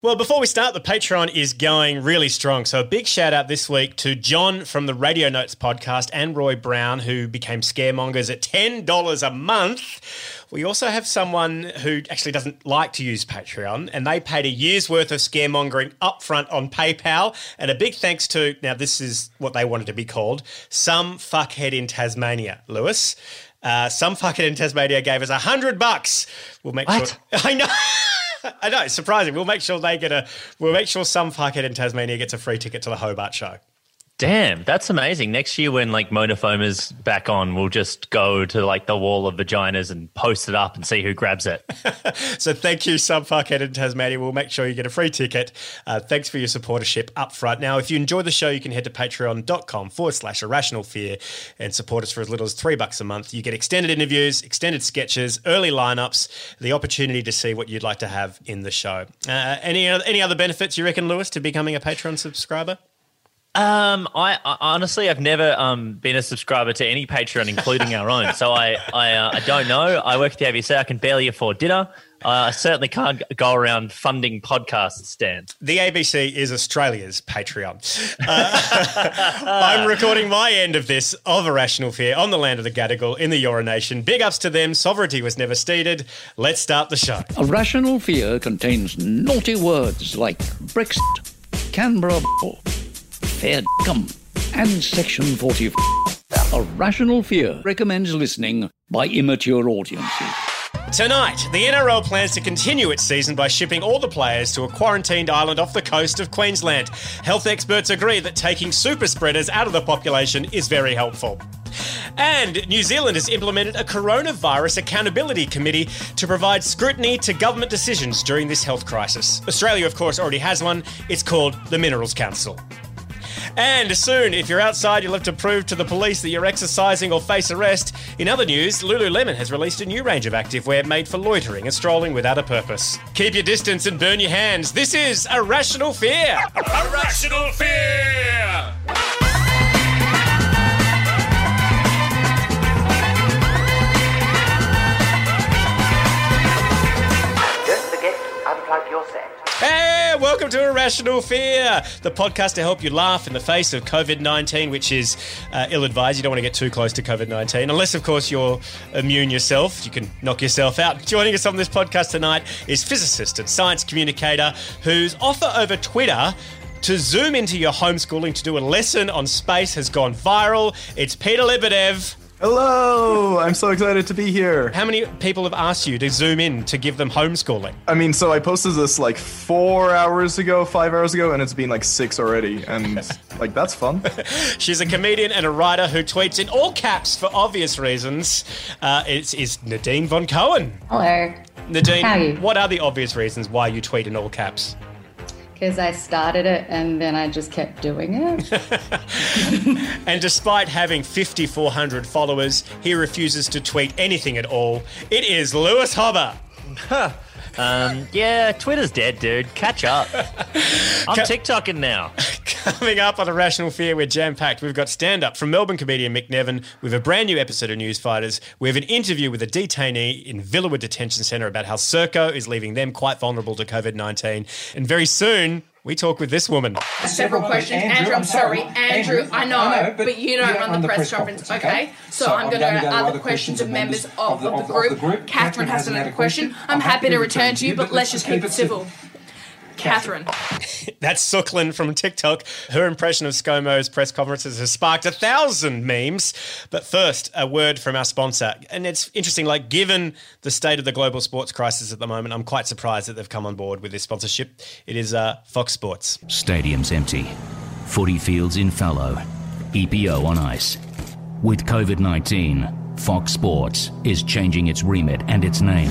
Well, before we start, the Patreon is going really strong. So, a big shout out this week to John from the Radio Notes podcast and Roy Brown, who became scaremongers at $10 a month. We also have someone who actually doesn't like to use Patreon, and they paid a year's worth of scaremongering upfront on PayPal. And a big thanks to, now, this is what they wanted to be called, some fuckhead in Tasmania, Lewis. Uh, some fuckhead in Tasmania gave us a hundred bucks. We'll make What? sure. I know. I know, it's surprising. We'll make sure they get a. We'll make sure some fuckhead in Tasmania gets a free ticket to the Hobart show. Damn, that's amazing. Next year, when like Mona Foma's back on, we'll just go to like the wall of vaginas and post it up and see who grabs it. So thank you, some fuckhead in Tasmania. We'll make sure you get a free ticket. Uh, thanks for your supportership up front. Now, if you enjoy the show, you can head to patreon.com forward slash irrational fear and support us for as little as three bucks a month. You get extended interviews, extended sketches, early lineups, the opportunity to see what you'd like to have in the show. Uh, any, any other benefits you reckon, Lewis, to becoming a Patreon subscriber? Um, I, I honestly, I've never um been a subscriber to any Patreon, including our own. So I, I, uh, I don't know. I work at the ABC. I can barely afford dinner. Uh, I certainly can't go around funding podcasts, Stan. The ABC is Australia's Patreon. Uh, I'm recording my end of this of A Rational Fear on the land of the Gadigal in the Eora Nation. Big ups to them. Sovereignty was never ceded. Let's start the show. A rational fear contains naughty words like Brexit, Canberra, fair cum, and Section 40. A rational fear recommends listening by immature audiences. Tonight, the NRL plans to continue its season by shipping all the players to a quarantined island off the coast of Queensland. Health experts agree that taking super spreaders out of the population is very helpful. And New Zealand has implemented a coronavirus accountability committee to provide scrutiny to government decisions during this health crisis. Australia, of course, already has one. It's called the Minerals Council. And soon, if you're outside, you'll have to prove to the police that you're exercising or face arrest. In other news, Lululemon has released a new range of activewear made for loitering and strolling without a purpose. Keep your distance and burn your hands. This is A Rational Fear. Irrational fear! Don't forget to unplug your set. Hey, welcome to A Rational Fear, the podcast to help you laugh in the face of COVID 19, which is uh, ill advised. You don't want to get too close to COVID 19, unless, of course, you're immune yourself. You can knock yourself out. Joining us on this podcast tonight is physicist and science communicator whose offer over Twitter. To zoom into your homeschooling to do a lesson on space has gone viral. It's Peter Lebedev. Hello! I'm so excited to be here. How many people have asked you to zoom in to give them homeschooling? I mean, so I posted this like four hours ago, five hours ago, and it's been like six already, and like that's fun. She's a comedian and a writer who tweets in all caps for obvious reasons. Uh, it's is Nadine von Cohen. Hello. Nadine, How are you? what are the obvious reasons why you tweet in all caps? Because I started it and then I just kept doing it. And despite having 5,400 followers, he refuses to tweet anything at all. It is Lewis Hobba. Um, yeah, Twitter's dead, dude. Catch up. I'm Ca- TikToking now. Coming up on A Rational Fear, we're jam packed. We've got stand up from Melbourne comedian Mick Neven. We have a brand new episode of Newsfighters. We have an interview with a detainee in Villawood Detention Centre about how Serco is leaving them quite vulnerable to COVID 19. And very soon, we talk with this woman. Several questions. Andrew, I'm sorry. Andrew, I know, but, you don't run the press conference, okay? So, I'm going to go to other questions of members of, of, the, group. Catherine has another question. I'm happy to return to you, but let's just keep it civil. Catherine. That's Sooklyn from TikTok. Her impression of ScoMo's press conferences has sparked a thousand memes. But first, a word from our sponsor. And it's interesting, like, given the state of the global sports crisis at the moment, I'm quite surprised that they've come on board with this sponsorship. It is uh, Fox Sports. Stadiums empty. Footy fields in fallow. EPO on ice. With COVID 19, Fox Sports is changing its remit and its name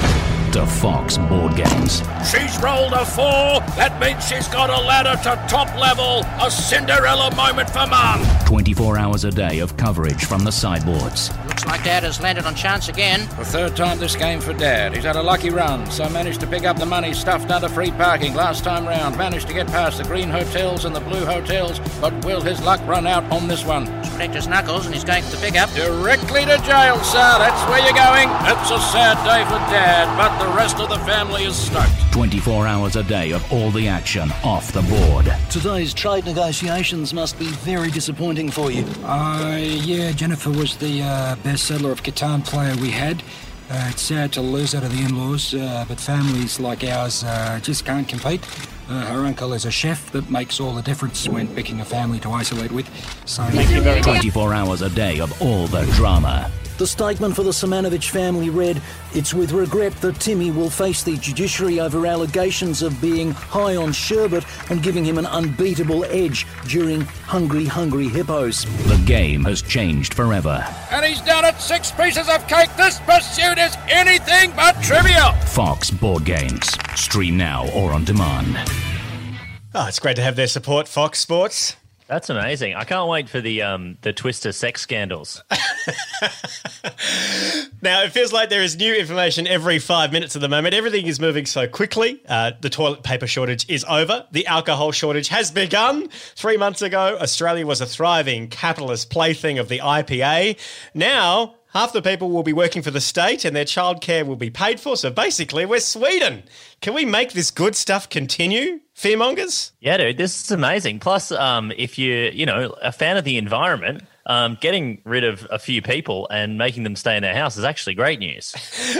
to Fox Board Games. She's rolled a four. That means she's got a ladder to top level. A Cinderella moment for Mum. 24 hours a day of coverage from the sideboards. Looks like Dad has landed on chance again. The third time this game for Dad. He's had a lucky run, so managed to pick up the money stuffed under free parking last time round. Managed to get past the green hotels and the blue hotels, but will his luck run out on this one? Protect his knuckles and he's going for the pickup. Directly to jail, sir. That's where you're going. It's a sad day for Dad, but the rest of the family is stuck. 24 hours a day of all the action off the board. Today's trade negotiations must be very disappointing for you. Uh, yeah, Jennifer was the uh, best settler of Catan player we had. Uh, it's sad to lose her to the in-laws, uh, but families like ours uh, just can't compete. Uh, her uncle is a chef that makes all the difference when picking a family to isolate with. So Thank you very much. 24 hours a day of all the drama. The statement for the Simonovich family read, It's with regret that Timmy will face the judiciary over allegations of being high on sherbet and giving him an unbeatable edge during Hungry Hungry Hippos. The game has changed forever. And he's down at six pieces of cake. This pursuit is anything but trivial. Fox Board Games. Stream now or on demand. Oh, it's great to have their support, Fox Sports. That's amazing. I can't wait for the um, the Twister sex scandals. Now, it feels like there is new information every five minutes at the moment. Everything is moving so quickly. Uh, the toilet paper shortage is over. The alcohol shortage has begun. Three months ago, Australia was a thriving capitalist plaything of the IPA. Now, half the people will be working for the state and their childcare will be paid for. So basically, we're Sweden. Can we make this good stuff continue? Fearmongers? Yeah, dude, this is amazing. Plus, um, if you're, you know, a fan of the environment, um, getting rid of a few people and making them stay in their house is actually great news.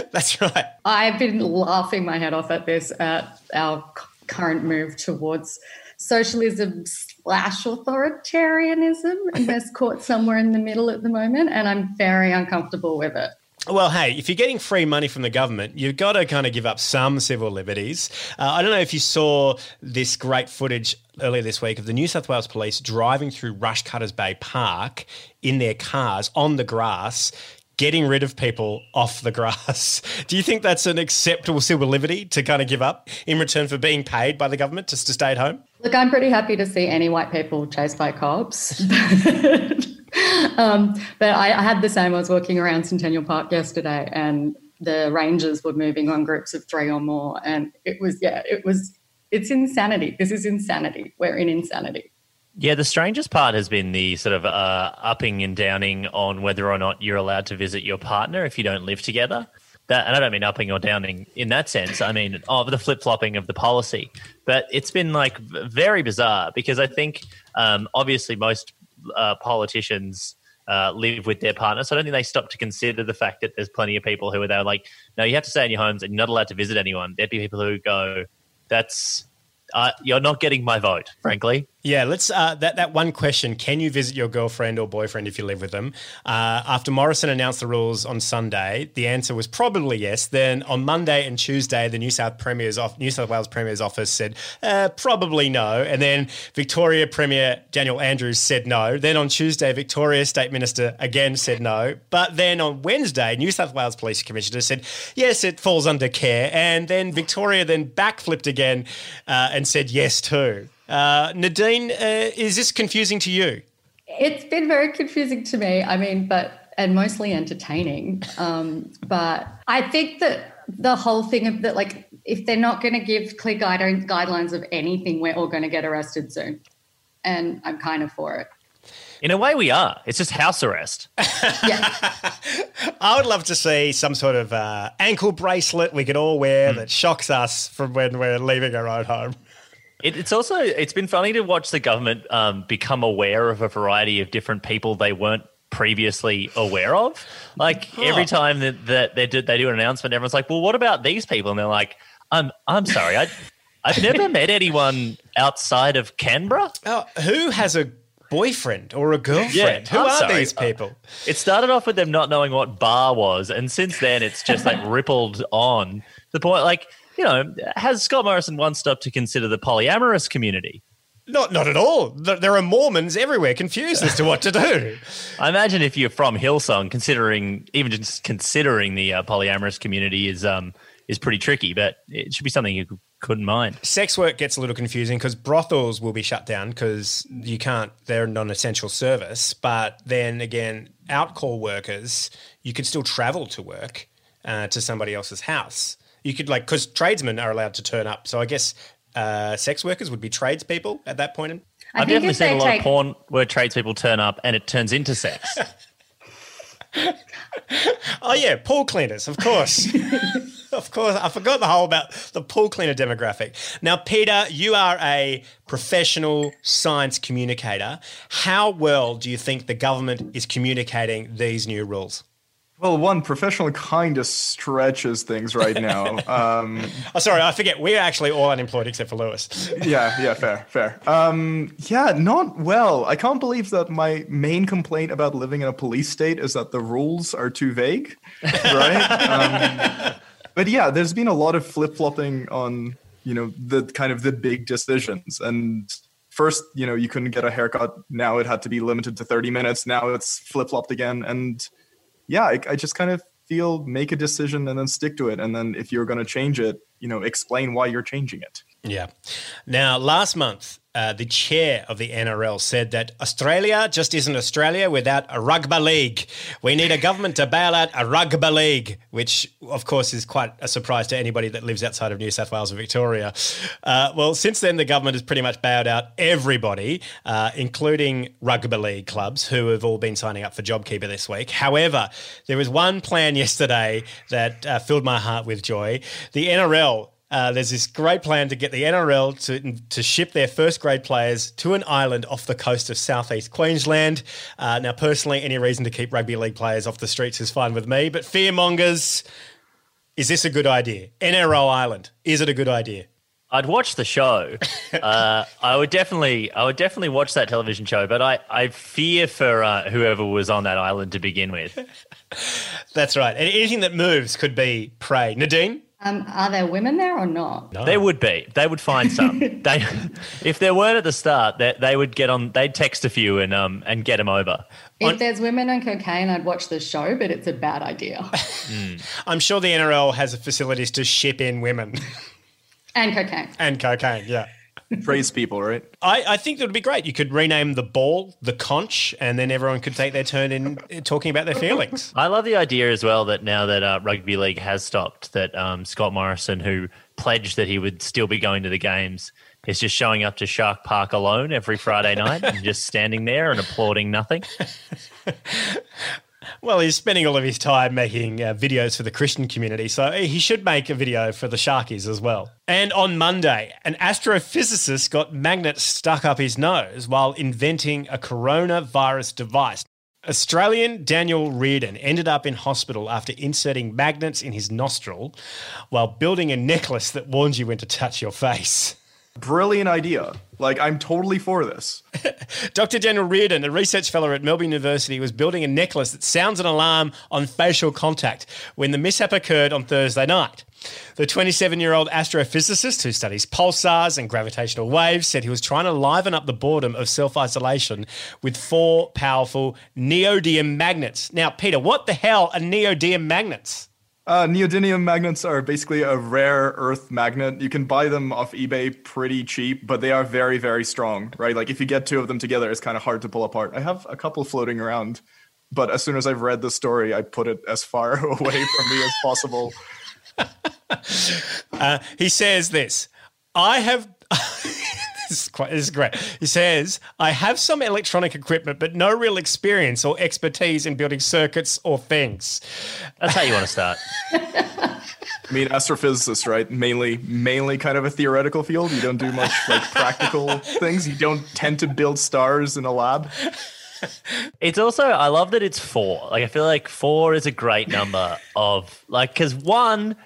That's right. I've been laughing my head off at this, at our c- current move towards socialism slash authoritarianism, and that's caught somewhere in the middle at the moment, and I'm very uncomfortable with it. Well, hey, if you're getting free money from the government, you've got to kind of give up some civil liberties. Uh, I don't know if you saw this great footage earlier this week of the New South Wales police driving through Rushcutters Bay Park in their cars on the grass. Getting rid of people off the grass. Do you think that's an acceptable civil liberty to kind of give up in return for being paid by the government just to stay at home? Look, I'm pretty happy to see any white people chased by cops. um, but I, I had the same. I was walking around Centennial Park yesterday, and the rangers were moving on groups of three or more, and it was yeah, it was it's insanity. This is insanity. We're in insanity. Yeah, the strangest part has been the sort of uh, upping and downing on whether or not you're allowed to visit your partner if you don't live together. That, and I don't mean upping or downing in that sense. I mean, oh, the flip flopping of the policy. But it's been like very bizarre because I think um, obviously most uh, politicians uh, live with their partner. So I don't think they stop to consider the fact that there's plenty of people who are there like, no, you have to stay in your homes and you're not allowed to visit anyone. There'd be people who go, that's, uh, you're not getting my vote, frankly. Yeah, let's uh, that that one question: Can you visit your girlfriend or boyfriend if you live with them? Uh, after Morrison announced the rules on Sunday, the answer was probably yes. Then on Monday and Tuesday, the New South Premier's off, New South Wales Premier's office said uh, probably no, and then Victoria Premier Daniel Andrews said no. Then on Tuesday, Victoria State Minister again said no, but then on Wednesday, New South Wales Police Commissioner said yes, it falls under care, and then Victoria then backflipped again uh, and said yes too. Uh, Nadine, uh, is this confusing to you? It's been very confusing to me. I mean, but and mostly entertaining. Um, but I think that the whole thing of that, like, if they're not going to give clear guidelines guidelines of anything, we're all going to get arrested soon, and I'm kind of for it. In a way, we are. It's just house arrest. I would love to see some sort of uh, ankle bracelet we could all wear that shocks us from when we're leaving our own home. It, it's also it's been funny to watch the government um, become aware of a variety of different people they weren't previously aware of. Like every time that, that they do they do an announcement, everyone's like, "Well, what about these people?" And they're like, "I'm I'm sorry, I I've never met anyone outside of Canberra." Oh, who has a boyfriend or a girlfriend? who I'm are sorry. these people? It started off with them not knowing what bar was, and since then it's just like rippled on the point. Like you know, has Scott Morrison once stopped to consider the polyamorous community? Not, not at all. There are Mormons everywhere, confused as to what to do. I imagine if you're from Hillsong, considering even just considering the uh, polyamorous community is um is pretty tricky, but it should be something you couldn't mind. Sex work gets a little confusing because brothels will be shut down because you can't, they're a non essential service. But then again, outcall workers, you could still travel to work uh, to somebody else's house. You could, like, because tradesmen are allowed to turn up. So I guess uh, sex workers would be tradespeople at that point. I I've definitely seen a lot take- of porn where tradespeople turn up and it turns into sex. Oh yeah, pool cleaners, of course. of course, I forgot the whole about the pool cleaner demographic. Now, Peter, you are a professional science communicator. How well do you think the government is communicating these new rules? Well, one professional kind of stretches things right now. Um, Oh, sorry, I forget. We're actually all unemployed except for Lewis. yeah, yeah, fair, fair. Um, yeah, not well. I can't believe that my main complaint about living in a police state is that the rules are too vague, right? um, but yeah, there's been a lot of flip flopping on you know the kind of the big decisions and. First, you know, you couldn't get a haircut. Now it had to be limited to 30 minutes. Now it's flip flopped again. And yeah, I, I just kind of feel make a decision and then stick to it. And then if you're going to change it, you know, explain why you're changing it. Yeah. Now, last month, uh, the chair of the NRL said that Australia just isn't Australia without a rugby league. We need a government to bail out a rugby league, which, of course, is quite a surprise to anybody that lives outside of New South Wales and Victoria. Uh, well, since then, the government has pretty much bailed out everybody, uh, including rugby league clubs who have all been signing up for JobKeeper this week. However, there was one plan yesterday that uh, filled my heart with joy. The NRL uh, there's this great plan to get the NRL to, to ship their first grade players to an island off the coast of southeast Queensland. Uh, now, personally, any reason to keep rugby league players off the streets is fine with me, but fearmongers, is this a good idea? NRL Island, is it a good idea? I'd watch the show. Uh, I would definitely, I would definitely watch that television show. But I, I fear for uh, whoever was on that island to begin with. That's right. And anything that moves could be prey. Nadine? Um, are there women there or not? There would be. They would find some. they, if there weren't at the start, they, they would get on. They'd text a few and um and get them over. If there's women on cocaine, I'd watch the show, but it's a bad idea. I'm sure the NRL has facilities to ship in women and cocaine. and cocaine, yeah. Praise people, right? I, I think that would be great. You could rename the ball the conch, and then everyone could take their turn in talking about their feelings. I love the idea as well that now that uh, rugby league has stopped, that um, Scott Morrison, who pledged that he would still be going to the games, is just showing up to Shark Park alone every Friday night and just standing there and applauding nothing. Well, he's spending all of his time making uh, videos for the Christian community, so he should make a video for the Sharkies as well. And on Monday, an astrophysicist got magnets stuck up his nose while inventing a coronavirus device. Australian Daniel Reardon ended up in hospital after inserting magnets in his nostril while building a necklace that warns you when to touch your face. brilliant idea. Like, I'm totally for this. Dr. Daniel Reardon, a research fellow at Melbourne University, was building a necklace that sounds an alarm on facial contact when the mishap occurred on Thursday night. The 27 year old astrophysicist who studies pulsars and gravitational waves said he was trying to liven up the boredom of self isolation with four powerful neodymium magnets. Now, Peter, what the hell are neodymium magnets? Uh, neodymium magnets are basically a rare earth magnet. You can buy them off eBay pretty cheap, but they are very, very strong, right? Like if you get two of them together, it's kind of hard to pull apart. I have a couple floating around, but as soon as I've read the story, I put it as far away from me as possible. Uh, he says this I have. this, is quite, this is great. He says, I have some electronic equipment, but no real experience or expertise in building circuits or things. That's how you want to start. I mean, astrophysicists, right? Mainly, mainly kind of a theoretical field. You don't do much like practical things. You don't tend to build stars in a lab. It's also I love that it's four. Like I feel like four is a great number of like because one,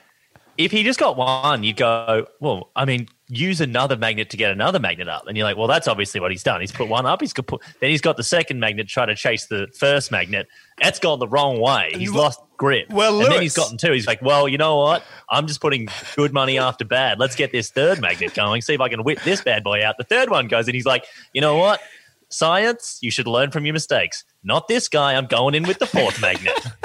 if he just got one, you'd go, well, I mean, use another magnet to get another magnet up, and you're like, well, that's obviously what he's done. He's put one up. He's got put then he's got the second magnet to try to chase the first magnet. That's gone the wrong way. He's lost grip. Well, and then he's gotten two. He's like, well, you know what? I'm just putting good money after bad. Let's get this third magnet going. See if I can whip this bad boy out. The third one goes, and he's like, you know what? Science, you should learn from your mistakes. Not this guy. I'm going in with the fourth magnet.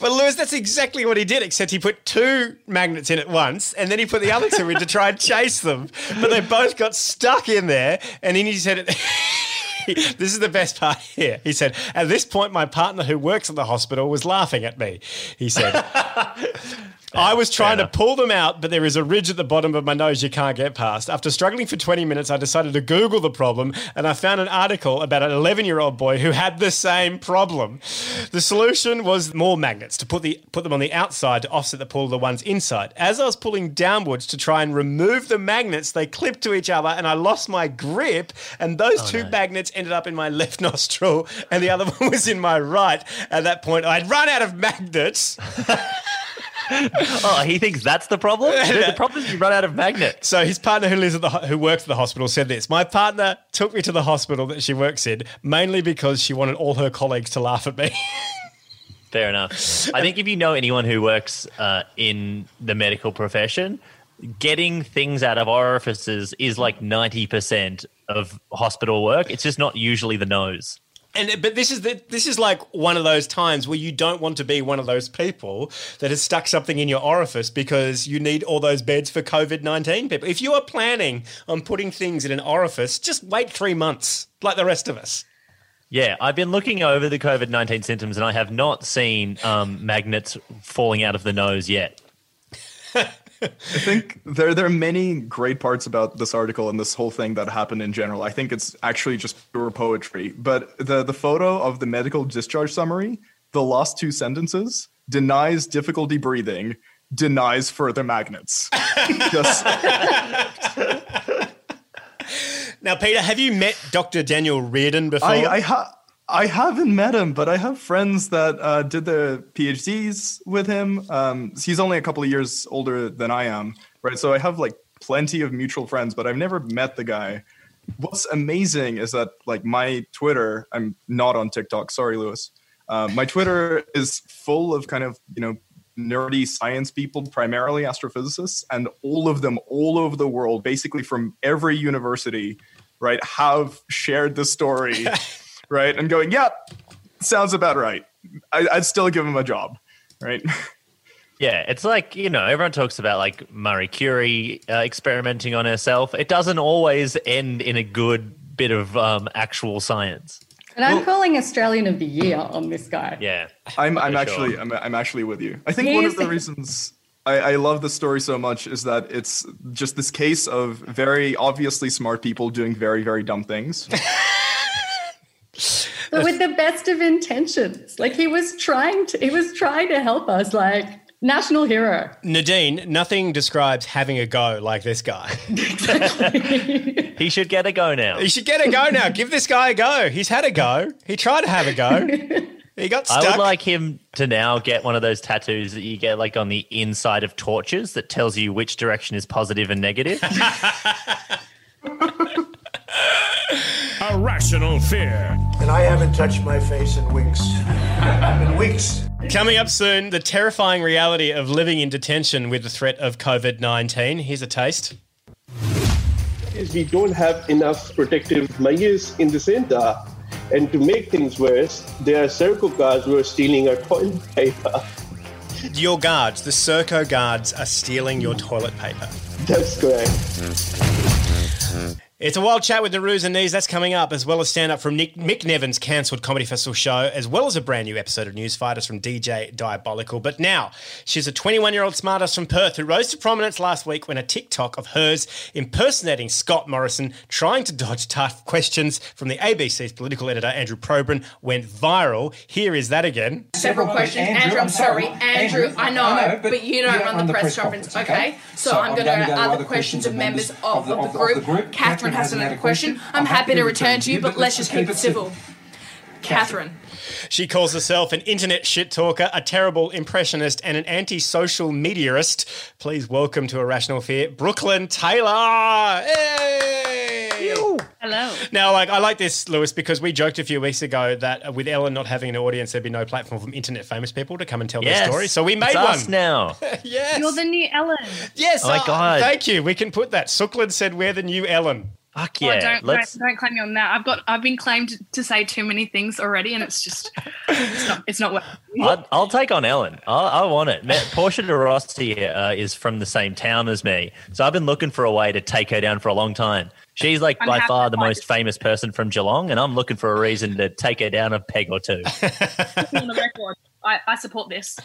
But Lewis, that's exactly what he did, except he put two magnets in at once, and then he put the other two in to try and chase them. But they both got stuck in there, and then he said, This is the best part here. He said, At this point, my partner who works at the hospital was laughing at me. He said, I was trying to pull them out, but there is a ridge at the bottom of my nose you can't get past. After struggling for 20 minutes, I decided to Google the problem and I found an article about an 11 year old boy who had the same problem. The solution was more magnets to put, the, put them on the outside to offset the pull of the ones inside. As I was pulling downwards to try and remove the magnets, they clipped to each other and I lost my grip. And those oh, two magnets ended up in my left nostril and the other one was in my right. At that point, I'd run out of magnets. oh, he thinks that's the problem. The problem is you run out of magnets. So his partner who lives at the who works at the hospital said this. My partner took me to the hospital that she works in mainly because she wanted all her colleagues to laugh at me. Fair enough. I think if you know anyone who works uh, in the medical profession, getting things out of orifices is like 90% of hospital work. It's just not usually the nose. And but this is the, this is like one of those times where you don't want to be one of those people that has stuck something in your orifice because you need all those beds for COVID nineteen people. If you are planning on putting things in an orifice, just wait three months, like the rest of us. Yeah, I've been looking over the COVID 19 symptoms and I have not seen um, magnets falling out of the nose yet. I think there there are many great parts about this article and this whole thing that happened in general. I think it's actually just pure poetry. But the the photo of the medical discharge summary, the last two sentences denies difficulty breathing, denies further magnets. just Now, Peter, have you met Dr. Daniel Reardon before? I I, ha- I haven't met him, but I have friends that uh, did their PhDs with him. Um, he's only a couple of years older than I am, right? So I have like plenty of mutual friends, but I've never met the guy. What's amazing is that like my Twitter, I'm not on TikTok. Sorry, Lewis. Uh, my Twitter is full of kind of you know nerdy science people, primarily astrophysicists, and all of them all over the world, basically from every university, right, have shared the story, right, and going, yep, sounds about right. I, I'd still give him a job, right? Yeah, it's like, you know, everyone talks about like Marie Curie uh, experimenting on herself. It doesn't always end in a good bit of um, actual science. And I'm calling Australian of the Year on this guy. Yeah. I'm I'm actually sure. I'm, I'm actually with you. I think one of the reasons I, I love the story so much is that it's just this case of very obviously smart people doing very very dumb things. But with the best of intentions. Like he was trying to he was trying to help us, like national hero. Nadine, nothing describes having a go like this guy. He should get a go now. He should get a go now. Give this guy a go. He's had a go. He tried to have a go. He got stuck. I would like him to now get one of those tattoos that you get like on the inside of torches that tells you which direction is positive and negative. Irrational fear. And I haven't touched my face in weeks. in weeks. Coming up soon, the terrifying reality of living in detention with the threat of COVID 19. Here's a taste. We don't have enough protective measures in the center. And to make things worse, there are Serco guards who are stealing our toilet paper. Your guards, the Serco guards, are stealing your toilet paper. That's correct. It's a wild chat with Nauroze Anees. That's coming up, as well as stand up from Nick, Mick Neven's cancelled Comedy Festival show, as well as a brand new episode of Newsfighters from DJ Diabolical. But now, she's a 21 year old smartass from Perth who rose to prominence last week when a TikTok of hers impersonating Scott Morrison, trying to dodge tough questions from the ABC's political editor Andrew Probyn, went viral. Here is that again. Several questions. Andrew, I'm sorry. Andrew, I know, but you don't run the press conference, okay? So I'm going to go to other questions of members of the group. Catherine has another question. I'm happy to return to you, but let's just keep it civil. Catherine. She calls herself an internet shit talker, a terrible impressionist, and an anti-social mediaist. Please welcome to A Rational Fear, Brooklyn Taylor. Hey! Hello. Now, like I like this, Lewis, because we joked a few weeks ago that with Ellen not having an audience, there'd be no platform from internet famous people to come and tell Yes. their story. So we made It's one us now. yes. You're the new Ellen. Yes. Oh my uh, God. Thank you. We can put that. Sooklyn said we're the new Ellen. Fuck Oh, yeah. don't, Let's. don't don't claim me on that. I've got I've been claimed to say too many things already, and it's just it's not it's not working. I'll, I'll take on Ellen. I, I want it. Ma- Portia de Rossi uh, is from the same town as me, so I've been looking for a way to take her down for a long time. She's like I'm by far the fight most famous person from Geelong, and I'm looking for a reason to take her down a peg or two. on the record. I, I support this.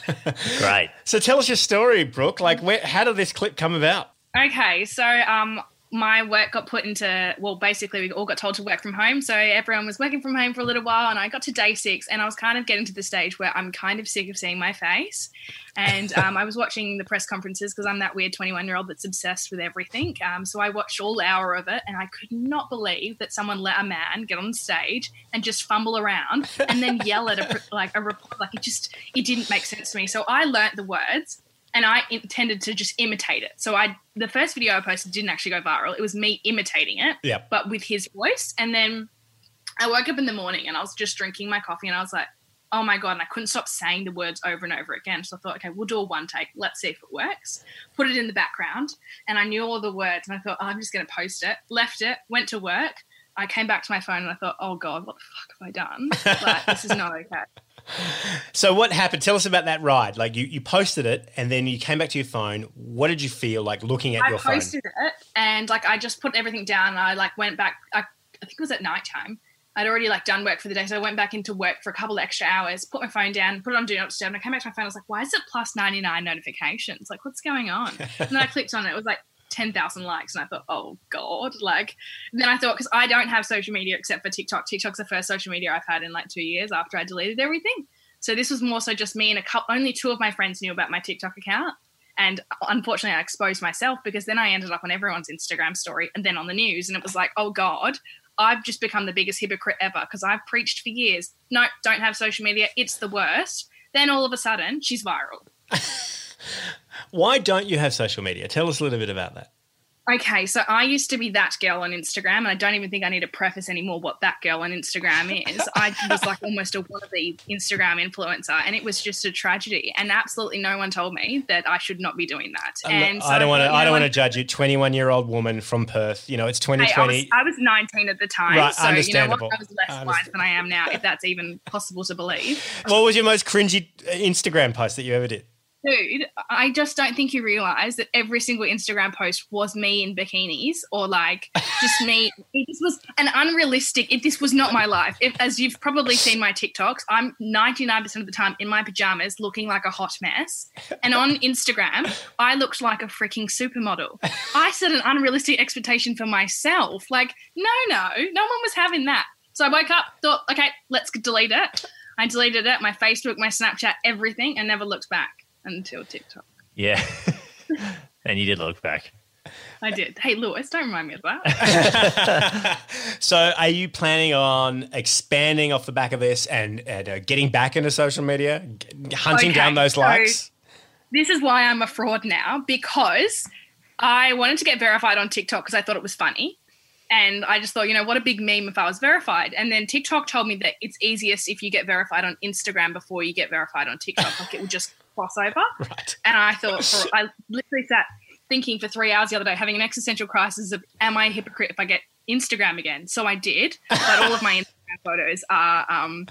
Great. So tell us your story, Brooke. Like, where, how did this clip come about? Okay, so um, my work got put into well, basically we all got told to work from home. So everyone was working from home for a little while, and I got to day six, and I was kind of getting to the stage where I'm kind of sick of seeing my face. And um, I was watching the press conferences because I'm that weird 21 year old that's obsessed with everything. Um, so I watched all hour of it, and I could not believe that someone let a man get on stage and just fumble around and then yell at a like a report. Like it just it didn't make sense to me. So I learnt the words and I intended to just imitate it. So I the first video I posted didn't actually go viral. It was me imitating it, Yep. but with his voice. And then I woke up in the morning and I was just drinking my coffee and I was like, oh my god! And I couldn't stop saying the words over and over again. So I thought, okay, we'll do a one take. Let's see if it works. Put it in the background, and I knew all the words. And I thought, oh, I'm just going to post it. Left it. Went to work. I came back to my phone and I thought, oh god, what the fuck have I done? Like, this is not okay. So what happened? Tell us about that ride. Like you, you posted it and then you came back to your phone. What did you feel like looking at I your phone? I posted it and like I just put everything down and I like went back I, I think it was at night time. I'd already like done work for the day. So I went back into work for a couple of extra hours, put my phone down, put it on do not disturb, and I came back to my phone, I was like, why is it plus 99 notifications? Like what's going on? and then I clicked on it, it was like 10,000 likes and I thought, oh God, like, then I thought, because I don't have social media except for TikTok. TikTok's the first social media I've had in like two years after I deleted everything. So this was more so just me and a couple, only two of my friends knew about my TikTok account. And unfortunately, I exposed myself because then I ended up on everyone's Instagram story and then on the news. And it was like, oh God, I've just become the biggest hypocrite ever because I've preached for years. No, don't have social media. It's the worst. Then all of a sudden, she's viral. Why don't you have social media? Tell us a little bit about that. Okay, so I used to be that girl on Instagram, and I don't even think I need to preface anymore what that girl on Instagram is. I was like almost a wannabe Instagram influencer, and it was just a tragedy. And absolutely no one told me that I should not be doing that. And so I don't want to. I don't want to judge you. Twenty-one year old woman from Perth. You know, it's Hey, I, was, 2020. I was 19 at the time, Right, so you know what? understandable. I was less wise than I am now, if that's even possible to believe. what was your most cringy Instagram post that you ever did? Dude, I just don't think you realize that every single Instagram post was me in bikinis or like just me. It just was an unrealistic. It, this was not my life. If, as you've probably seen my TikToks, I'm 99% of the time in my pajamas looking like a hot mess. And on Instagram, I looked like a freaking supermodel. I set an unrealistic expectation for myself. Like, no, no, no one was having that. So I woke up, thought, okay, let's delete it. I deleted it, my Facebook, my Snapchat, everything, and never looked back until TikTok. Yeah. and you did look back. I did. Hey, Lewis, don't remind me of that. So, are you planning on expanding off the back of this and, and uh, getting back into social media, hunting Okay, down those so likes? This is why I'm a fraud now because I wanted to get verified on TikTok because I thought it was funny. And I just thought, you know, what a big meme if I was verified. And then TikTok told me that it's easiest if you get verified on Instagram before you get verified on TikTok. like it will just cross over. Right. And I thought, for, I literally sat thinking for three hours the other day, having an existential crisis of, am I a hypocrite if I get Instagram again? So I did, but all of my Instagram photos are, um,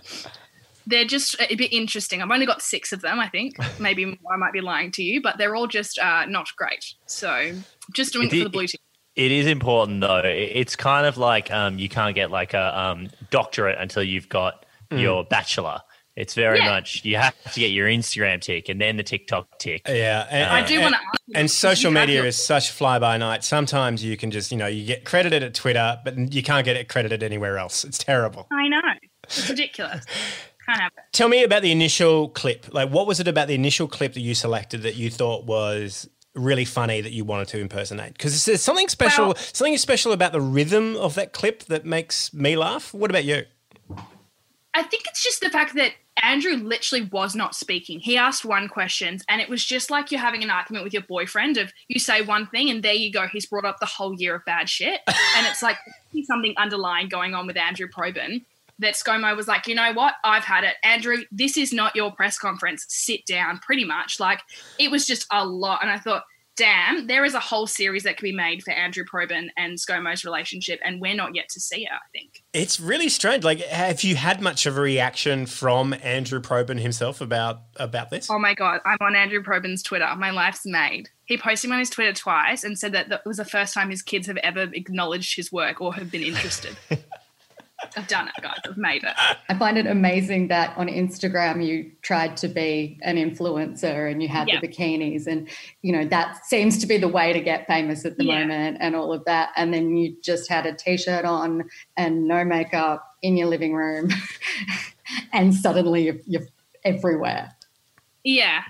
they're just a bit interesting. I've only got six of them, I think. Maybe more, I might be lying to you, but they're all just uh, not great. So just doing it, It for the blue tick. It is important though. It's kind of like um, you can't get like a um, doctorate until you've got Mm. your bachelor. It's very Yeah. much you have to get your Instagram tick and then the TikTok tick. Yeah, and, uh, I do wanna And social media your- is such fly by night. Sometimes you can just, you know, you get credited at Twitter, but you can't get it credited anywhere else. It's terrible. I know. It's ridiculous. Can't have it. Tell me about the initial clip. Like, what was it about the initial clip that you selected that you thought was really funny that you wanted to impersonate? Because there's something special, Well- something special about the rhythm of that clip that makes me laugh. What about you? I think it's just the fact that Andrew literally was not speaking. He asked one question, and it was just like you're having an argument with your boyfriend. Of you say one thing, and there you go. He's brought up the whole year of bad shit, and it's like something underlying going on with Andrew Probyn. That ScoMo was like, you know what? I've had it, Andrew. This is not your press conference. Sit down. Pretty much, like it was just a lot, and I thought. Damn, there is a whole series that could be made for Andrew Probyn and ScoMo's relationship, and we're not yet to see it, I think. It's really strange. Like, have you had much of a reaction from Andrew Probyn himself about about this? Oh my god, I'm on Andrew Probyn's Twitter. My life's made. He posted me on his Twitter twice and said that it was the first time his kids have ever acknowledged his work or have been interested. I've done it, guys. I've made it. I find it amazing that on Instagram you tried to be an influencer and you had Yeah. the bikinis and you know that seems to be the way to get famous at the Yeah. moment and all of that and then you just had a t-shirt on and no makeup in your living room and suddenly you're, you're everywhere. Yeah.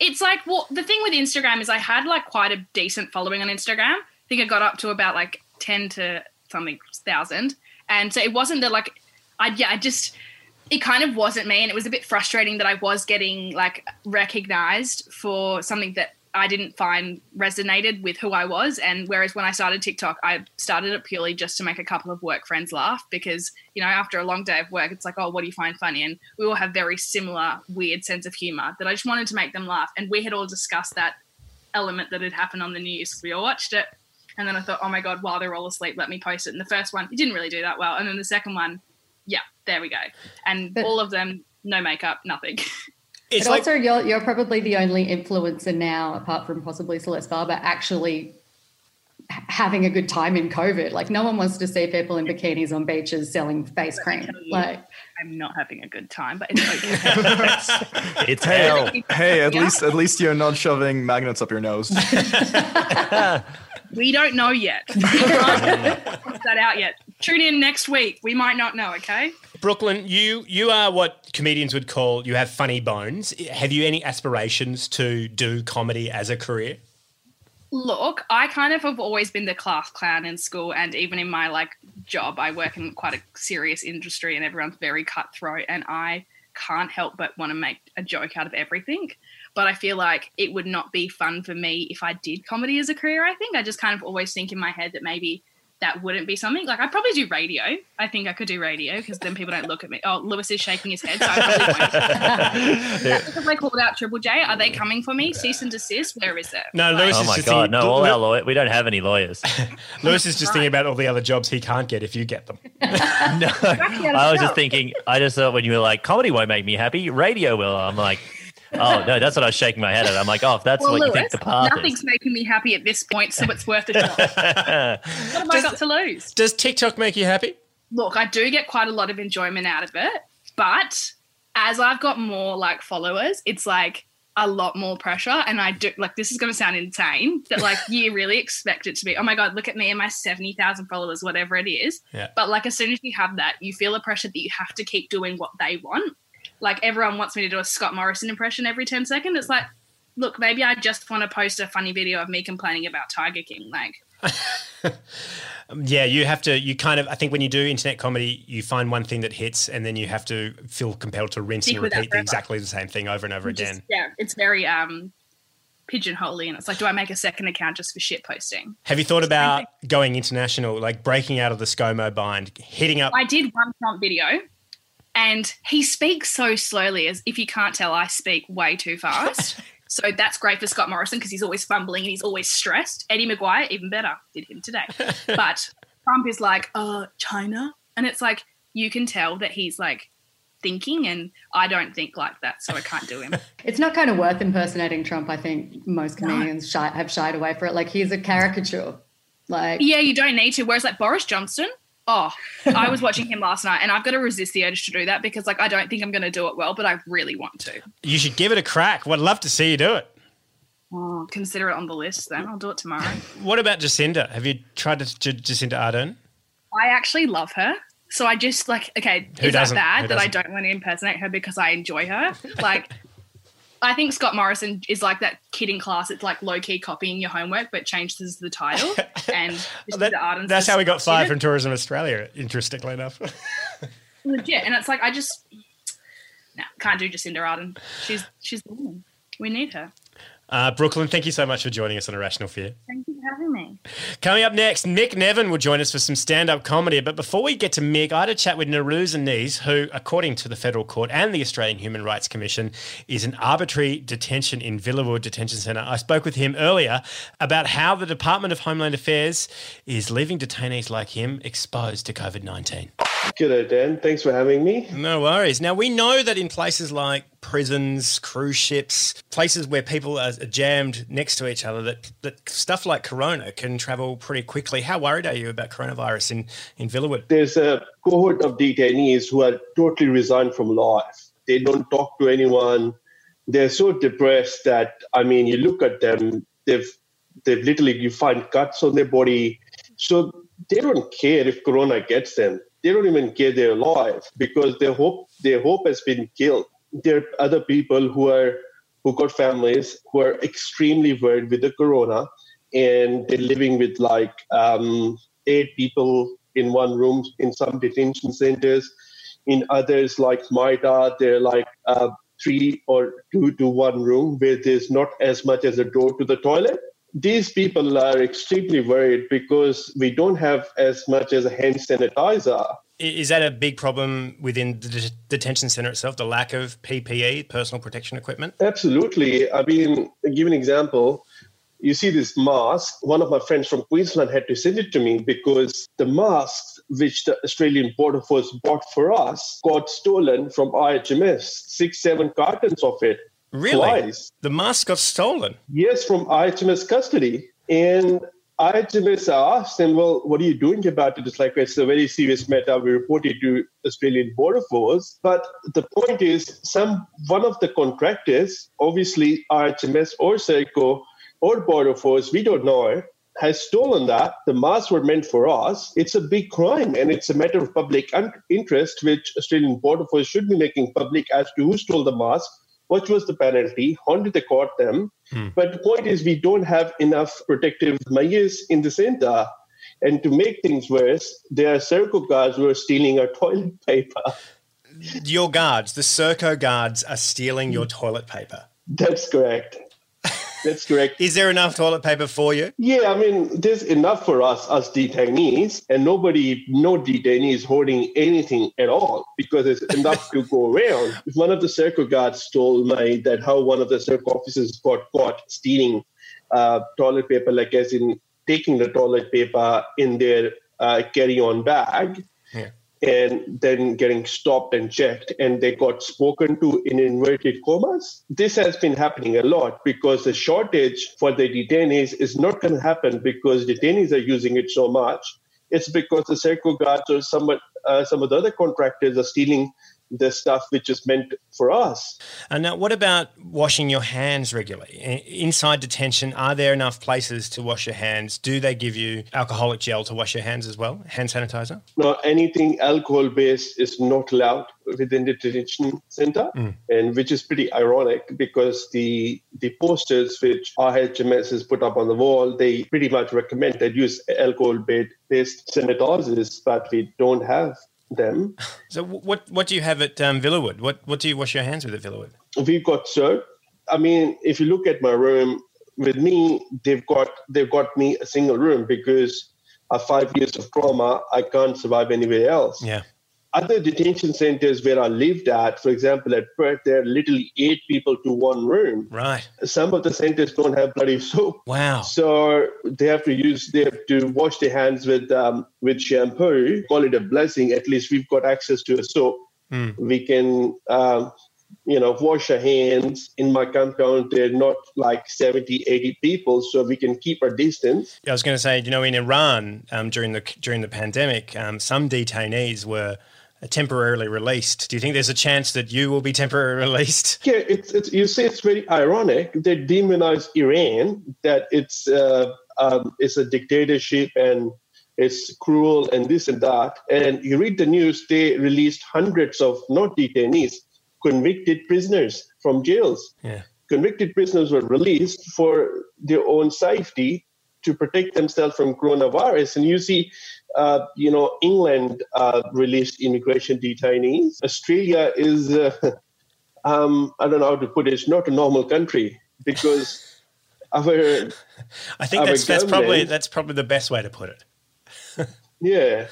It's like, well, the thing with Instagram is I had like quite a decent following on Instagram. I think I got up to about like 10 to something thousand. And so it wasn't that like, I, yeah, I just, it kind of wasn't me. And it was a bit frustrating that I was getting like recognized for something that I didn't find resonated with who I was. And whereas when I started TikTok, I started it purely just to make a couple of work friends laugh because, you know, after a long day of work, it's like, oh, what do you find funny? And we all have very similar, weird sense of humor that I just wanted to make them laugh. And we had all discussed that element that had happened on the news. We all watched it. And then I thought, oh my God, while they're all asleep, let me post it. And the first one, it didn't really do that well. And then the second one, yeah, there we go. And all of them, no makeup, nothing. but also, you're you're probably the only influencer now, apart from possibly Celeste Barber, actually having a good time in COVID. Like, no one wants to see people in bikinis on beaches selling face cream. Like, I'm not having a good time, but it's okay. It's hey, hell. hey, at Yeah. least at least you're not shoving magnets up your nose. We don't know yet. We can't that out yet. Tune in next week. We might not know, okay? Brooklyn, you you are what comedians would call you have funny bones. Have you any aspirations to do comedy as a career? Look, I kind of have always been the class clown in school, and even in my like job, I work in quite a serious industry, and everyone's very cutthroat, and I can't help but want to make a joke out of everything. But I feel like it would not be fun for me if I did comedy as a career. I think I just kind of always think in my head that maybe that wouldn't be something. Like I'd probably do radio. I think I could do radio because then people don't look at me. Oh, Lewis is shaking his head, so I probably won't. Is that because I called out Triple J? Are they coming for me? Cease and desist? Where is it? No, Lewis oh is my just god, thinking- no! All our lawyers, we don't have any lawyers. Lewis is just thinking about all the other jobs he can't get if you get them. no, I was just thinking. I just thought when you were like, comedy won't make me happy, radio will. I'm like, oh no, that's what I was shaking my head at. I'm like, oh, if that's well, what Lewis, you think the path nothing's making me happy at this point, so it's worth a shot. what have I got to lose? Does TikTok make you happy? Look, I do get quite a lot of enjoyment out of it, but as I've got more like followers, it's like a lot more pressure. And I do like this is going to sound insane that like you really expect it to be. Oh my god, look at me and my seventy thousand followers, whatever it is. Yeah. But like as soon as you have that, you feel a pressure that you have to keep doing what they want. Like everyone wants me to do a Scott Morrison impression every 10 seconds. It's like, look, maybe I just want to post a funny video of me complaining about Tiger King. Like, Yeah, you have to. You kind of. I think when you do internet comedy, you find one thing that hits, and then you have to feel compelled to rinse and repeat forever. exactly the same thing over and over which is- again. yeah, it's very um pigeonholey, and it's like, do I make a second account just for shit posting? Have you thought about going international, like breaking out of the ScoMo bind, hitting up? I did one Trump video, and he speaks so slowly, as if you can't tell, I speak way too fast. so that's great for Scott Morrison because he's always fumbling and he's always stressed. Eddie McGuire, even better, did him today. but Trump is like, uh, China, and it's like you can tell that he's like thinking, and I don't think like that, so I can't do him. It's not kind of worth impersonating Trump. I think most comedians shy, have shied away for it. Like he's a caricature. Like yeah, you don't need to. Whereas like Boris Johnson, oh, I was watching him last night, and I've got to resist the urge to do that because like I don't think I'm going to do it well, but I really want to. You should give it a crack. Would love to see you do it. Oh, consider it on the list. Then I'll do it tomorrow. What about Jacinda? Have you tried to J- Jacinda Ardern? I actually love her. So I just like, okay, Who is that bad that I don't want to impersonate her because I enjoy her? Like, I think Scott Morrison is like that kid in class. It's like low key copying your homework, but changes the title. And That- Ardern's that's how we got fired from. Tourism Australia. Interestingly enough. legit. And it's like I just, no, can't do Jacinda Ardern. She's she's the woman. We need her. Uh, Sooklyn, thank you so much for joining us on A Rational Fear. Thank you for having me. Coming up next, Mick Neven will join us for some stand up comedy. But before we get to Mick, I had a chat with Nauroze Anees, who, according to the Federal Court and the Australian Human Rights Commission, is an arbitrary detention in Villawood Detention Centre. I spoke with him earlier about how the Department of Homeland Affairs is leaving detainees like him exposed to COVID 19. G'day, Dan. Thanks for having me. No worries. Now, we know that in places like prisons, cruise ships, places where people are jammed next to each other, that, that stuff like corona can travel pretty quickly. How worried are you about coronavirus in, in Villawood? There's a cohort of detainees who are totally resigned from life. They don't talk to anyone. They're so depressed that I mean, you look at them. They've they've literally you find cuts on their body. So they don't care if corona gets them. They don't even care they're alive because their hope their hope has been killed. There are other people who are who got families who are extremely worried with the corona and they're living with like um, eight people in one room in some detention centers. In others, like MITA, they're like uh, three or two to one room where there's not as much as a door to the toilet. These people are extremely worried because we don't have as much as a hand sanitizer. Is that a big problem within the det- detention centre itself, the lack of PPE, personal protection equipment? Absolutely. I mean, give an example. You see this mask. One of my friends from Queensland had to send it to me because the masks which the Australian Border Force bought for us got stolen from IHMS. Six, seven cartons of it. Really? Twice. The mask got stolen. Yes, from IHMS custody. And IHMS asked them, well, what are you doing about it? It's like, it's a very serious matter. We reported to Australian Border Force. But the point is, some one of the contractors, obviously IHMS or Serco or Border Force, we don't know, has stolen that. The masks were meant for us. It's a big crime and it's a matter of public interest, which Australian Border Force should be making public as to who stole the mask, what was the penalty, how did they caught them. Hmm. But the point is, we don't have enough protective measures in the center. And to make things worse, there are Serco guards who are stealing our toilet paper. Your guards, the Serco guards, are stealing your toilet paper. That's correct. That's correct. Is there enough toilet paper for you? Yeah, I mean, there's enough for us as detainees, and nobody, no detainee is hoarding anything at all because there's enough to go around. If one of the Serco guards told me that how one of the Serco officers got caught stealing uh, toilet paper, like as in taking the toilet paper in their uh, carry-on bag, Yeah. And then getting stopped and checked and they got spoken to in inverted commas. This has been happening a lot because the shortage for the detainees is not going to happen because detainees are using it so much. It's because the Serco guards or some, uh, some of the other contractors are stealing the stuff which is meant for us. And now, what about washing your hands regularly? Inside detention, are there enough places to wash your hands? Do they give you alcoholic gel to wash your hands as well? Hand sanitizer? Now, anything alcohol based is not allowed within the detention center, Mm. and which is pretty ironic because the the posters which IHMS has put up on the wall, they pretty much recommend that use alcohol based sanitizers, but we don't have them. So, what what do you have at um, Villawood? What what do you wash your hands with at Villawood? We've got soap. I mean, if you look at my room, with me, they've got they've got me a single room because of five years of trauma, I can't survive anywhere else. Yeah. Other detention centers where I lived at, for example, at Perth, there are literally eight people to one room. Right. Some of the centers don't have bloody soap. Wow. So they have to use they have to wash their hands with um, with shampoo. Call it a blessing. At least we've got access to a soap. Mm. We can um, you know, wash our hands. In my compound, there are not like 70, 80 people, so we can keep our distance. I was going to say, you know, in Iran um, during the during the pandemic, um, some detainees were temporarily released. Do you think there's a chance that you will be temporarily released? Yeah, it's, it's you say it's very ironic. They demonize Iran that it's uh, um, it's a dictatorship and it's cruel and this and that. And you read the news, they released hundreds of not detainees, convicted prisoners from jails. Yeah. Convicted prisoners were released for their own safety to protect themselves from coronavirus. And you see, uh, you know, England uh, released immigration detainees. Australia is, uh, um, I don't know how to put it, it's not a normal country because our. I think our that's that's probably that's probably the best way to put it. Yeah.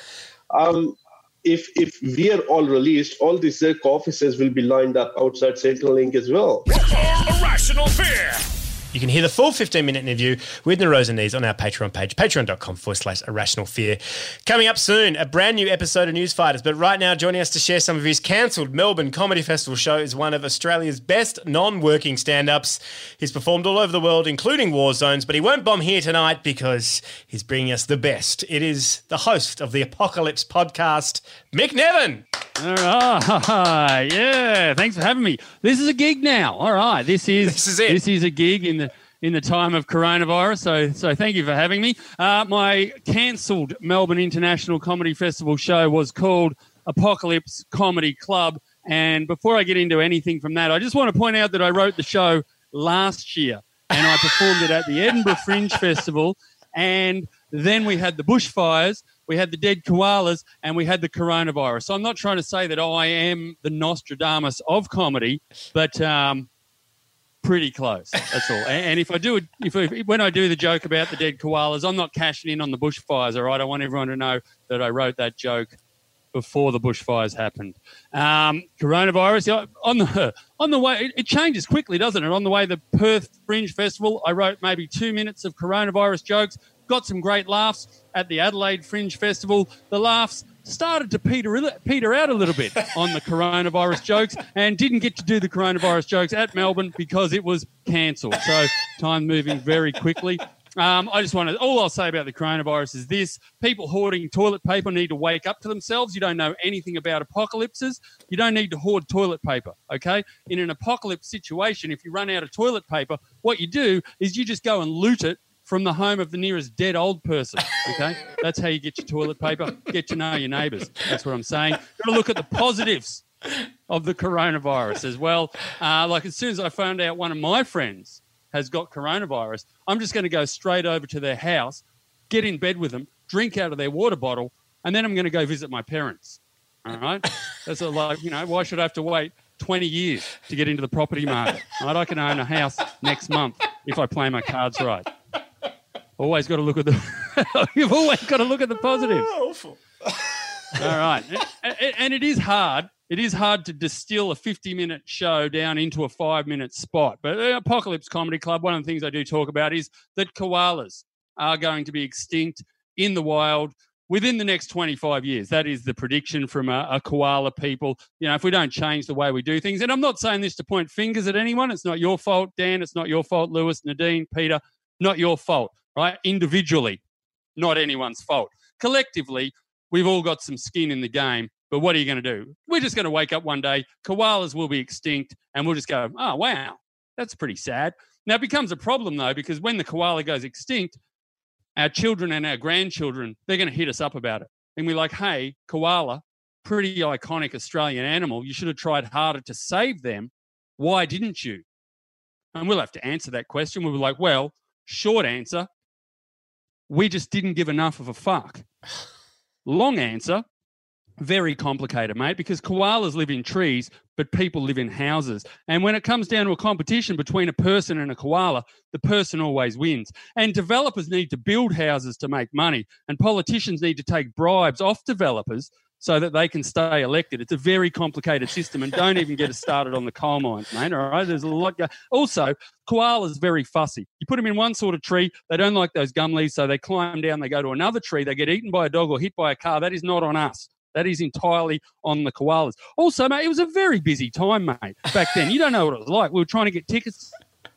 Um, if if we are all released, all these Serco officers will be lined up outside Centrelink as well. A Rational Fear. You can hear the full 15 minute interview with Nauroze Anees on our Patreon page, patreon.com forward slash irrational fear. Coming up soon, a brand new episode of Newsfighters. But right now, joining us to share some of his cancelled Melbourne Comedy Festival show is one of Australia's best non working stand ups. He's performed all over the world, including war zones, but he won't bomb here tonight because he's bringing us the best. It is the host of the Apocalypse podcast, Mick Neven. All right, yeah. Thanks for having me. This is a gig now. All right, this is This is it. This is a gig in the in the time of coronavirus. So so thank you for having me. Uh, my cancelled Melbourne International Comedy Festival show was called Apocalypse Comedy Club. And before I get into anything from that, I just want to point out that I wrote the show last year and I performed it at the Edinburgh Fringe Festival. And then we had the bushfires, we had the dead koalas, and we had the coronavirus. So I'm not trying to say that I am the Nostradamus of comedy, but um, pretty close. That's all. And, if I do it, if, if when I do the joke about the dead koalas, I'm not cashing in on the bushfires. All right, I want everyone to know that I wrote that joke before the bushfires happened. Um, coronavirus on the on the way, it changes quickly, doesn't it? On the way the Perth Fringe Festival, I wrote maybe two minutes of coronavirus jokes. Got some great laughs at the Adelaide Fringe Festival. The laughs started to peter peter out a little bit on the coronavirus jokes, and didn't get to do the coronavirus jokes at Melbourne because it was cancelled. So time moving very quickly. Um, I just want to, all I'll say about the coronavirus is this people hoarding toilet paper need to wake up to themselves. You don't know anything about apocalypses. You don't need to hoard toilet paper, okay? In an apocalypse situation, if you run out of toilet paper, what you do is you just go and loot it from the home of the nearest dead old person, okay? That's how you get your toilet paper. Get to know your neighbours. That's what I'm saying. Got to look at the positives of the coronavirus as well. Uh, like as soon as I found out one of my friends has got coronavirus, I'm just going to go straight over to their house, get in bed with them, drink out of their water bottle, and then I'm going to go visit my parents. All right? That's a, like, you know, why should I have to wait 20 years to get into the property market? Right? I can own a house next month if I play my cards right. Always got to look at the. You've always got to look at the positives. awful. All right. And it is hard. It is hard to distill a 50 minute show down into a five minute spot. But uh, Apocalypse Comedy Club, one of the things I do talk about is that koalas are going to be extinct in the wild within the next 25 years. That is the prediction from a, a koala people. You know, if we don't change the way we do things, and I'm not saying this to point fingers at anyone, it's not your fault, Dan, it's not your fault, Lewis, Nadine, Peter, not your fault, right? Individually, not anyone's fault. Collectively, we've all got some skin in the game. But what are you going to do? We're just going to wake up one day, koalas will be extinct, and we'll just go, oh, wow, that's pretty sad. Now, it becomes a problem, though, because when the koala goes extinct, our children and our grandchildren, they're going to hit us up about it. And we're like, hey, koala, pretty iconic Australian animal. You should have tried harder to save them. Why didn't you? And we'll have to answer that question. We'll be like, well, short answer, we just didn't give enough of a fuck. Long answer, very complicated, mate, because koalas live in trees, but people live in houses. And when it comes down to a competition between a person and a koala, the person always wins. And developers need to build houses to make money, and politicians need to take bribes off developers so that they can stay elected. It's a very complicated system, and don't even get us started on the coal mines, mate. All right, there's a lot. Go- also, koalas very fussy. You put them in one sort of tree, they don't like those gum leaves, so they climb down. They go to another tree, they get eaten by a dog or hit by a car. That is not on us. That is entirely on the koalas. Also, mate, it was a very busy time, mate, back then. You don't know what it was like. We were trying to get tickets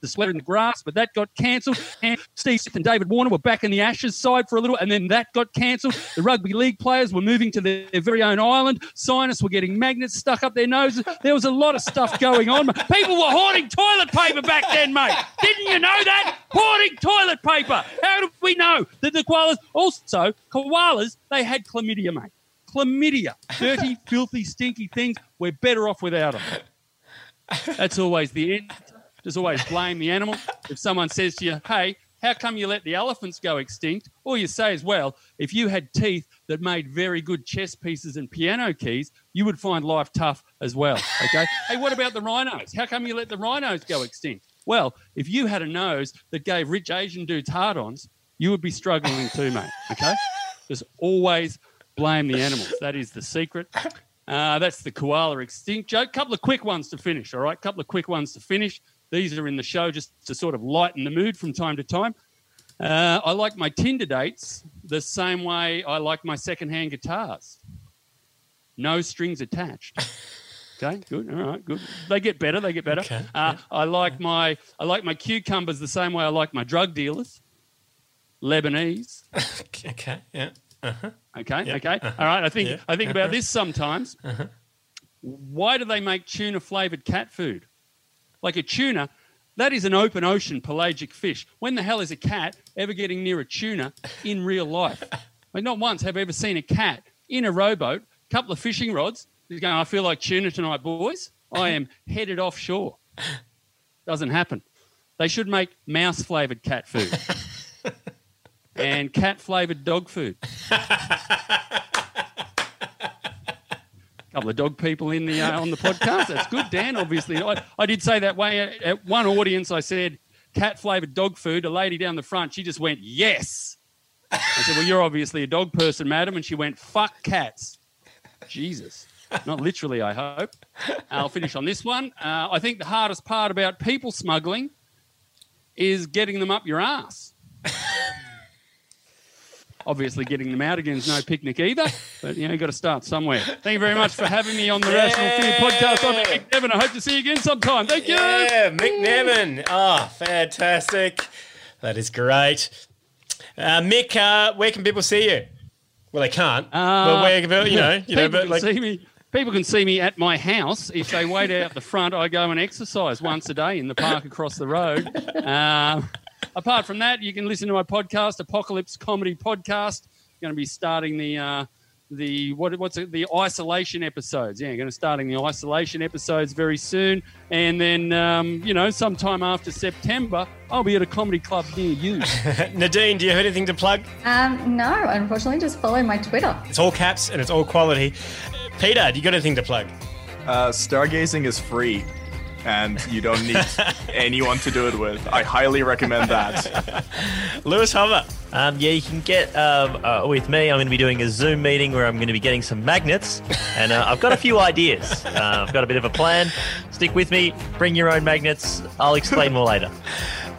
to Splendour in the Grass, but that got cancelled. And Steve Smith and David Warner were back in the Ashes side for a little, and then that got cancelled. The rugby league players were moving to their, their very own island. Scientists were getting magnets stuck up their noses. There was a lot of stuff going on. People were hoarding toilet paper back then, mate. Didn't you know that? Hoarding toilet paper. How did we know that the koalas also koalas? They had chlamydia, mate chlamydia, dirty, filthy, stinky things. We're better off without them. That's always the end. Just always blame the animal. If someone says to you, hey, how come you let the elephants go extinct? All you say is, well, if you had teeth that made very good chess pieces and piano keys, you would find life tough as well. Okay. hey, what about the rhinos? How come you let the rhinos go extinct? Well, if you had a nose that gave rich Asian dudes hard ons, you would be struggling too, mate. Okay. Just always blame the animals. That is the secret. Uh, that's the koala extinct joke. Couple of quick ones to finish. All right, couple of quick ones to finish. These are in the show just to sort of lighten the mood from time to time. Uh, I like my Tinder dates the same way I like my secondhand guitars. No strings attached. Okay, good. All right, good. They get better. They get better. Okay, Uh, I like my I like my cucumbers the same way I like my drug dealers. Lebanese. okay, yeah. Uh-huh. Okay, Yeah, okay. uh-huh. All right. I think Yeah, I think about uh-huh. this sometimes. Uh-huh. Why do they make tuna flavored cat food? Like a tuna, that is an open ocean pelagic fish. When the hell is a cat ever getting near a tuna in real life? Like not once have I ever seen a cat in a rowboat, a couple of fishing rods. He's going, I feel like tuna tonight, boys. I am headed offshore. Doesn't happen. They should make mouse flavored cat food and cat flavored dog food. couple of dog people in the uh, on the podcast. That's good, Dan. Obviously, I, I did say that way at, one audience. I said cat flavored dog food. A lady down the front, she just went yes. I said, "Well, you're obviously a dog person, madam," and she went, "Fuck cats." Jesus, not literally. I hope. I'll finish on this one. Uh, I think the hardest part about people smuggling is getting them up your ass. Obviously, getting them out again is no picnic either, but you know, you've got to start somewhere. Thank you very much for having me on the Rational Fear podcast. I'm Mick Neven. I hope to see you again sometime. Thank you. Yeah, Mick Neven. Oh, fantastic. That is great. Uh, Mick, uh, where can people see you? Well, they can't. but where, you know, you know, Uh, people but can like, see me. People can see me at my house. If they wait out the front, I go and exercise once a day in the park across the road. Um, apart from that, you can listen to my podcast, Apocalypse Comedy Podcast. Going to be starting the uh, the what, what's it, the isolation episodes. Yeah, going to be starting the isolation episodes very soon, and then um, you know sometime after September, I'll be at a comedy club near you. Nadine, do you have anything to plug? Um, no, unfortunately, just follow my Twitter. It's all caps and it's all quality. Peter, do you got anything to plug? Uh, stargazing is free, and you don't need anyone to do it with. I highly recommend that. Lewis Hobba. Um, yeah, you can get um, uh, with me. I'm going to be doing a Zoom meeting where I'm going to be getting some magnets, and uh, I've got a few ideas. Uh, I've got a bit of a plan. Stick with me. Bring your own magnets. I'll explain more later.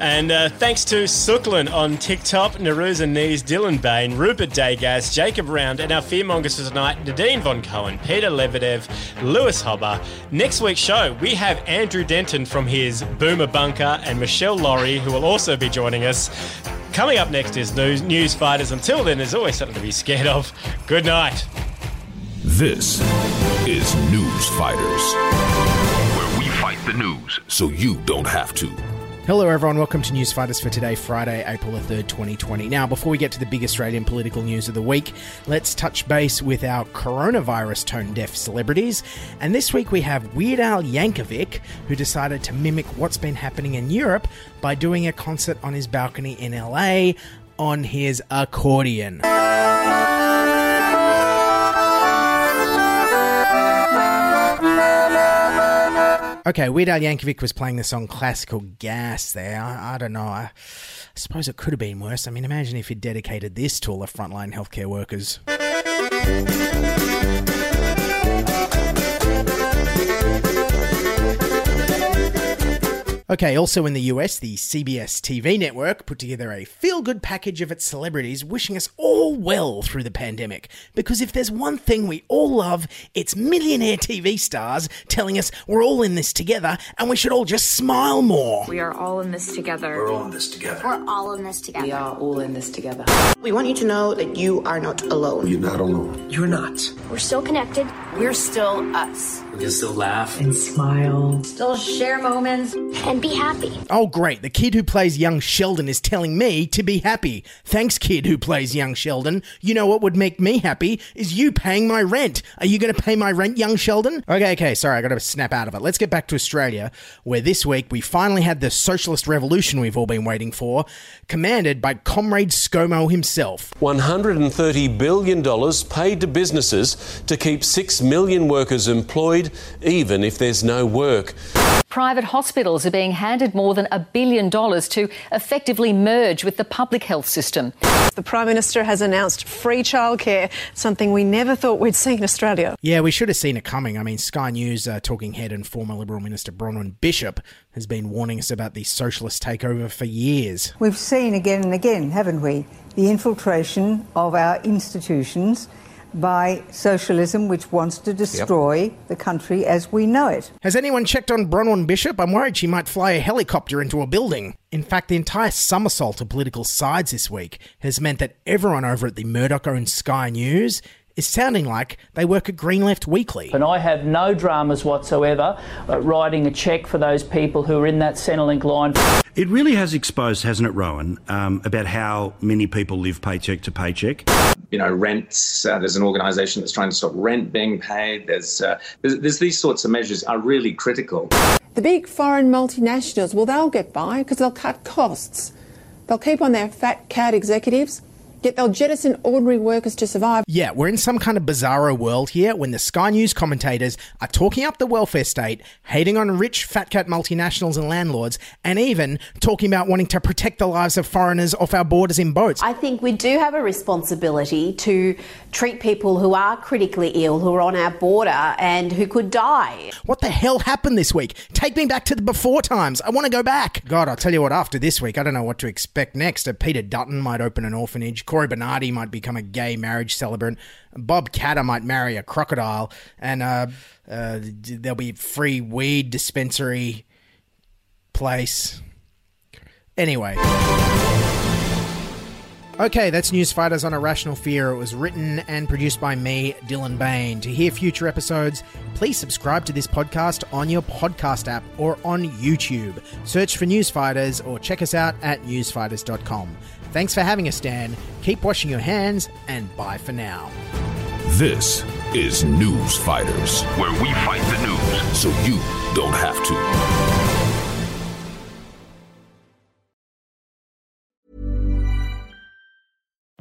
And uh, thanks to Sooklyn on TikTok, Nauroze Anees, Dylan Bain, Rupert Dagaz, Jacob Round, and our fearmongers for tonight, Nadine Von Cohen, Peter Lebedev, Lewis Hobba. Next week's show, we have Andrew Denton from his Boomer Bunker and Michelle Laurie, who will also be joining us. Coming up next is News, Newsfighters. Until then, there's always something to be scared of. Good night. This is Newsfighters, where we fight the news so you don't have to. Hello, everyone. Welcome to Newsfighters for today, Friday, April the 3rd, 2020. Now, before we get to the big Australian political news of the week, let's touch base with our coronavirus tone deaf celebrities. And this week we have Weird Al Yankovic, who decided to mimic what's been happening in Europe by doing a concert on his balcony in LA on his accordion. Okay, Weird Al Yankovic was playing the song Classical Gas there. I, I don't know. I, I suppose it could have been worse. I mean, imagine if he dedicated this to all the frontline healthcare workers. Okay, also in the US, the CBS TV network put together a feel good package of its celebrities wishing us all well through the pandemic. Because if there's one thing we all love, it's millionaire TV stars telling us we're all in this together and we should all just smile more. We are all in this together. We're all in this together. We're all in this together. We are all in this together. We want you to know that you are not alone. You're not alone. You're not. We're still connected. We're still us. We can still laugh and smile. Still share moments and be happy. Oh, great. The kid who plays young Sheldon is telling me to be happy. Thanks, kid who plays young Sheldon. You know what would make me happy is you paying my rent. Are you going to pay my rent, young Sheldon? Okay, okay, sorry, I got to snap out of it. Let's get back to Australia, where this week we finally had the socialist revolution we've all been waiting for, commanded by Comrade ScoMo himself. $130 billion paid to businesses to keep 6 million workers employed, even if there's no work. Private hospitals are being handed more than a billion dollars to effectively merge with the public health system. The Prime Minister has announced free childcare, something we never thought we'd see in Australia. Yeah, we should have seen it coming. I mean, Sky News uh, talking head and former Liberal Minister Bronwyn Bishop has been warning us about the socialist takeover for years. We've seen again and again, haven't we, the infiltration of our institutions by socialism, which wants to destroy the country as we know it. Has anyone checked on Bronwyn Bishop? I'm worried she might fly a helicopter into a building. In fact, the entire somersault of political sides this week has meant that everyone over at the Murdoch owned Sky News is sounding like they work at Green Left Weekly. And I have no dramas whatsoever uh, writing a cheque for those people who are in that Centrelink line. It really has exposed, hasn't it, Rowan, um, about how many people live paycheck to paycheck. You know, rents. Uh, there's an organisation that's trying to stop rent being paid. There's, uh, there's there's these sorts of measures are really critical. The big foreign multinationals, well, they'll get by because they'll cut costs. They'll keep on their fat cat executives. Yet they'll jettison ordinary workers to survive. Yeah, we're in some kind of bizarro world here when the Sky News commentators are talking up the welfare state, hating on rich fat cat multinationals and landlords, and even talking about wanting to protect the lives of foreigners off our borders in boats. I think we do have a responsibility to treat people who are critically ill, who are on our border, and who could die. What the hell happened this week? Take me back to the before times. I want to go back. God, I'll tell you what, after this week, I don't know what to expect next. Uh, Peter Dutton might open an orphanage. Cory Bernardi might become a gay marriage celebrant. Bob Katter might marry a crocodile. And uh, uh, there'll be free weed dispensary place. Anyway. Okay, that's Newsfighters on A Rational Fear. It was written and produced by me, Dylan Bain. To hear future episodes, please subscribe to this podcast on your podcast app or on YouTube. Search for Newsfighters or check us out at newsfighters.com. Thanks for having us, Dan. Keep washing your hands, and bye for now. This is Newsfighters, where we fight the news so you don't have to.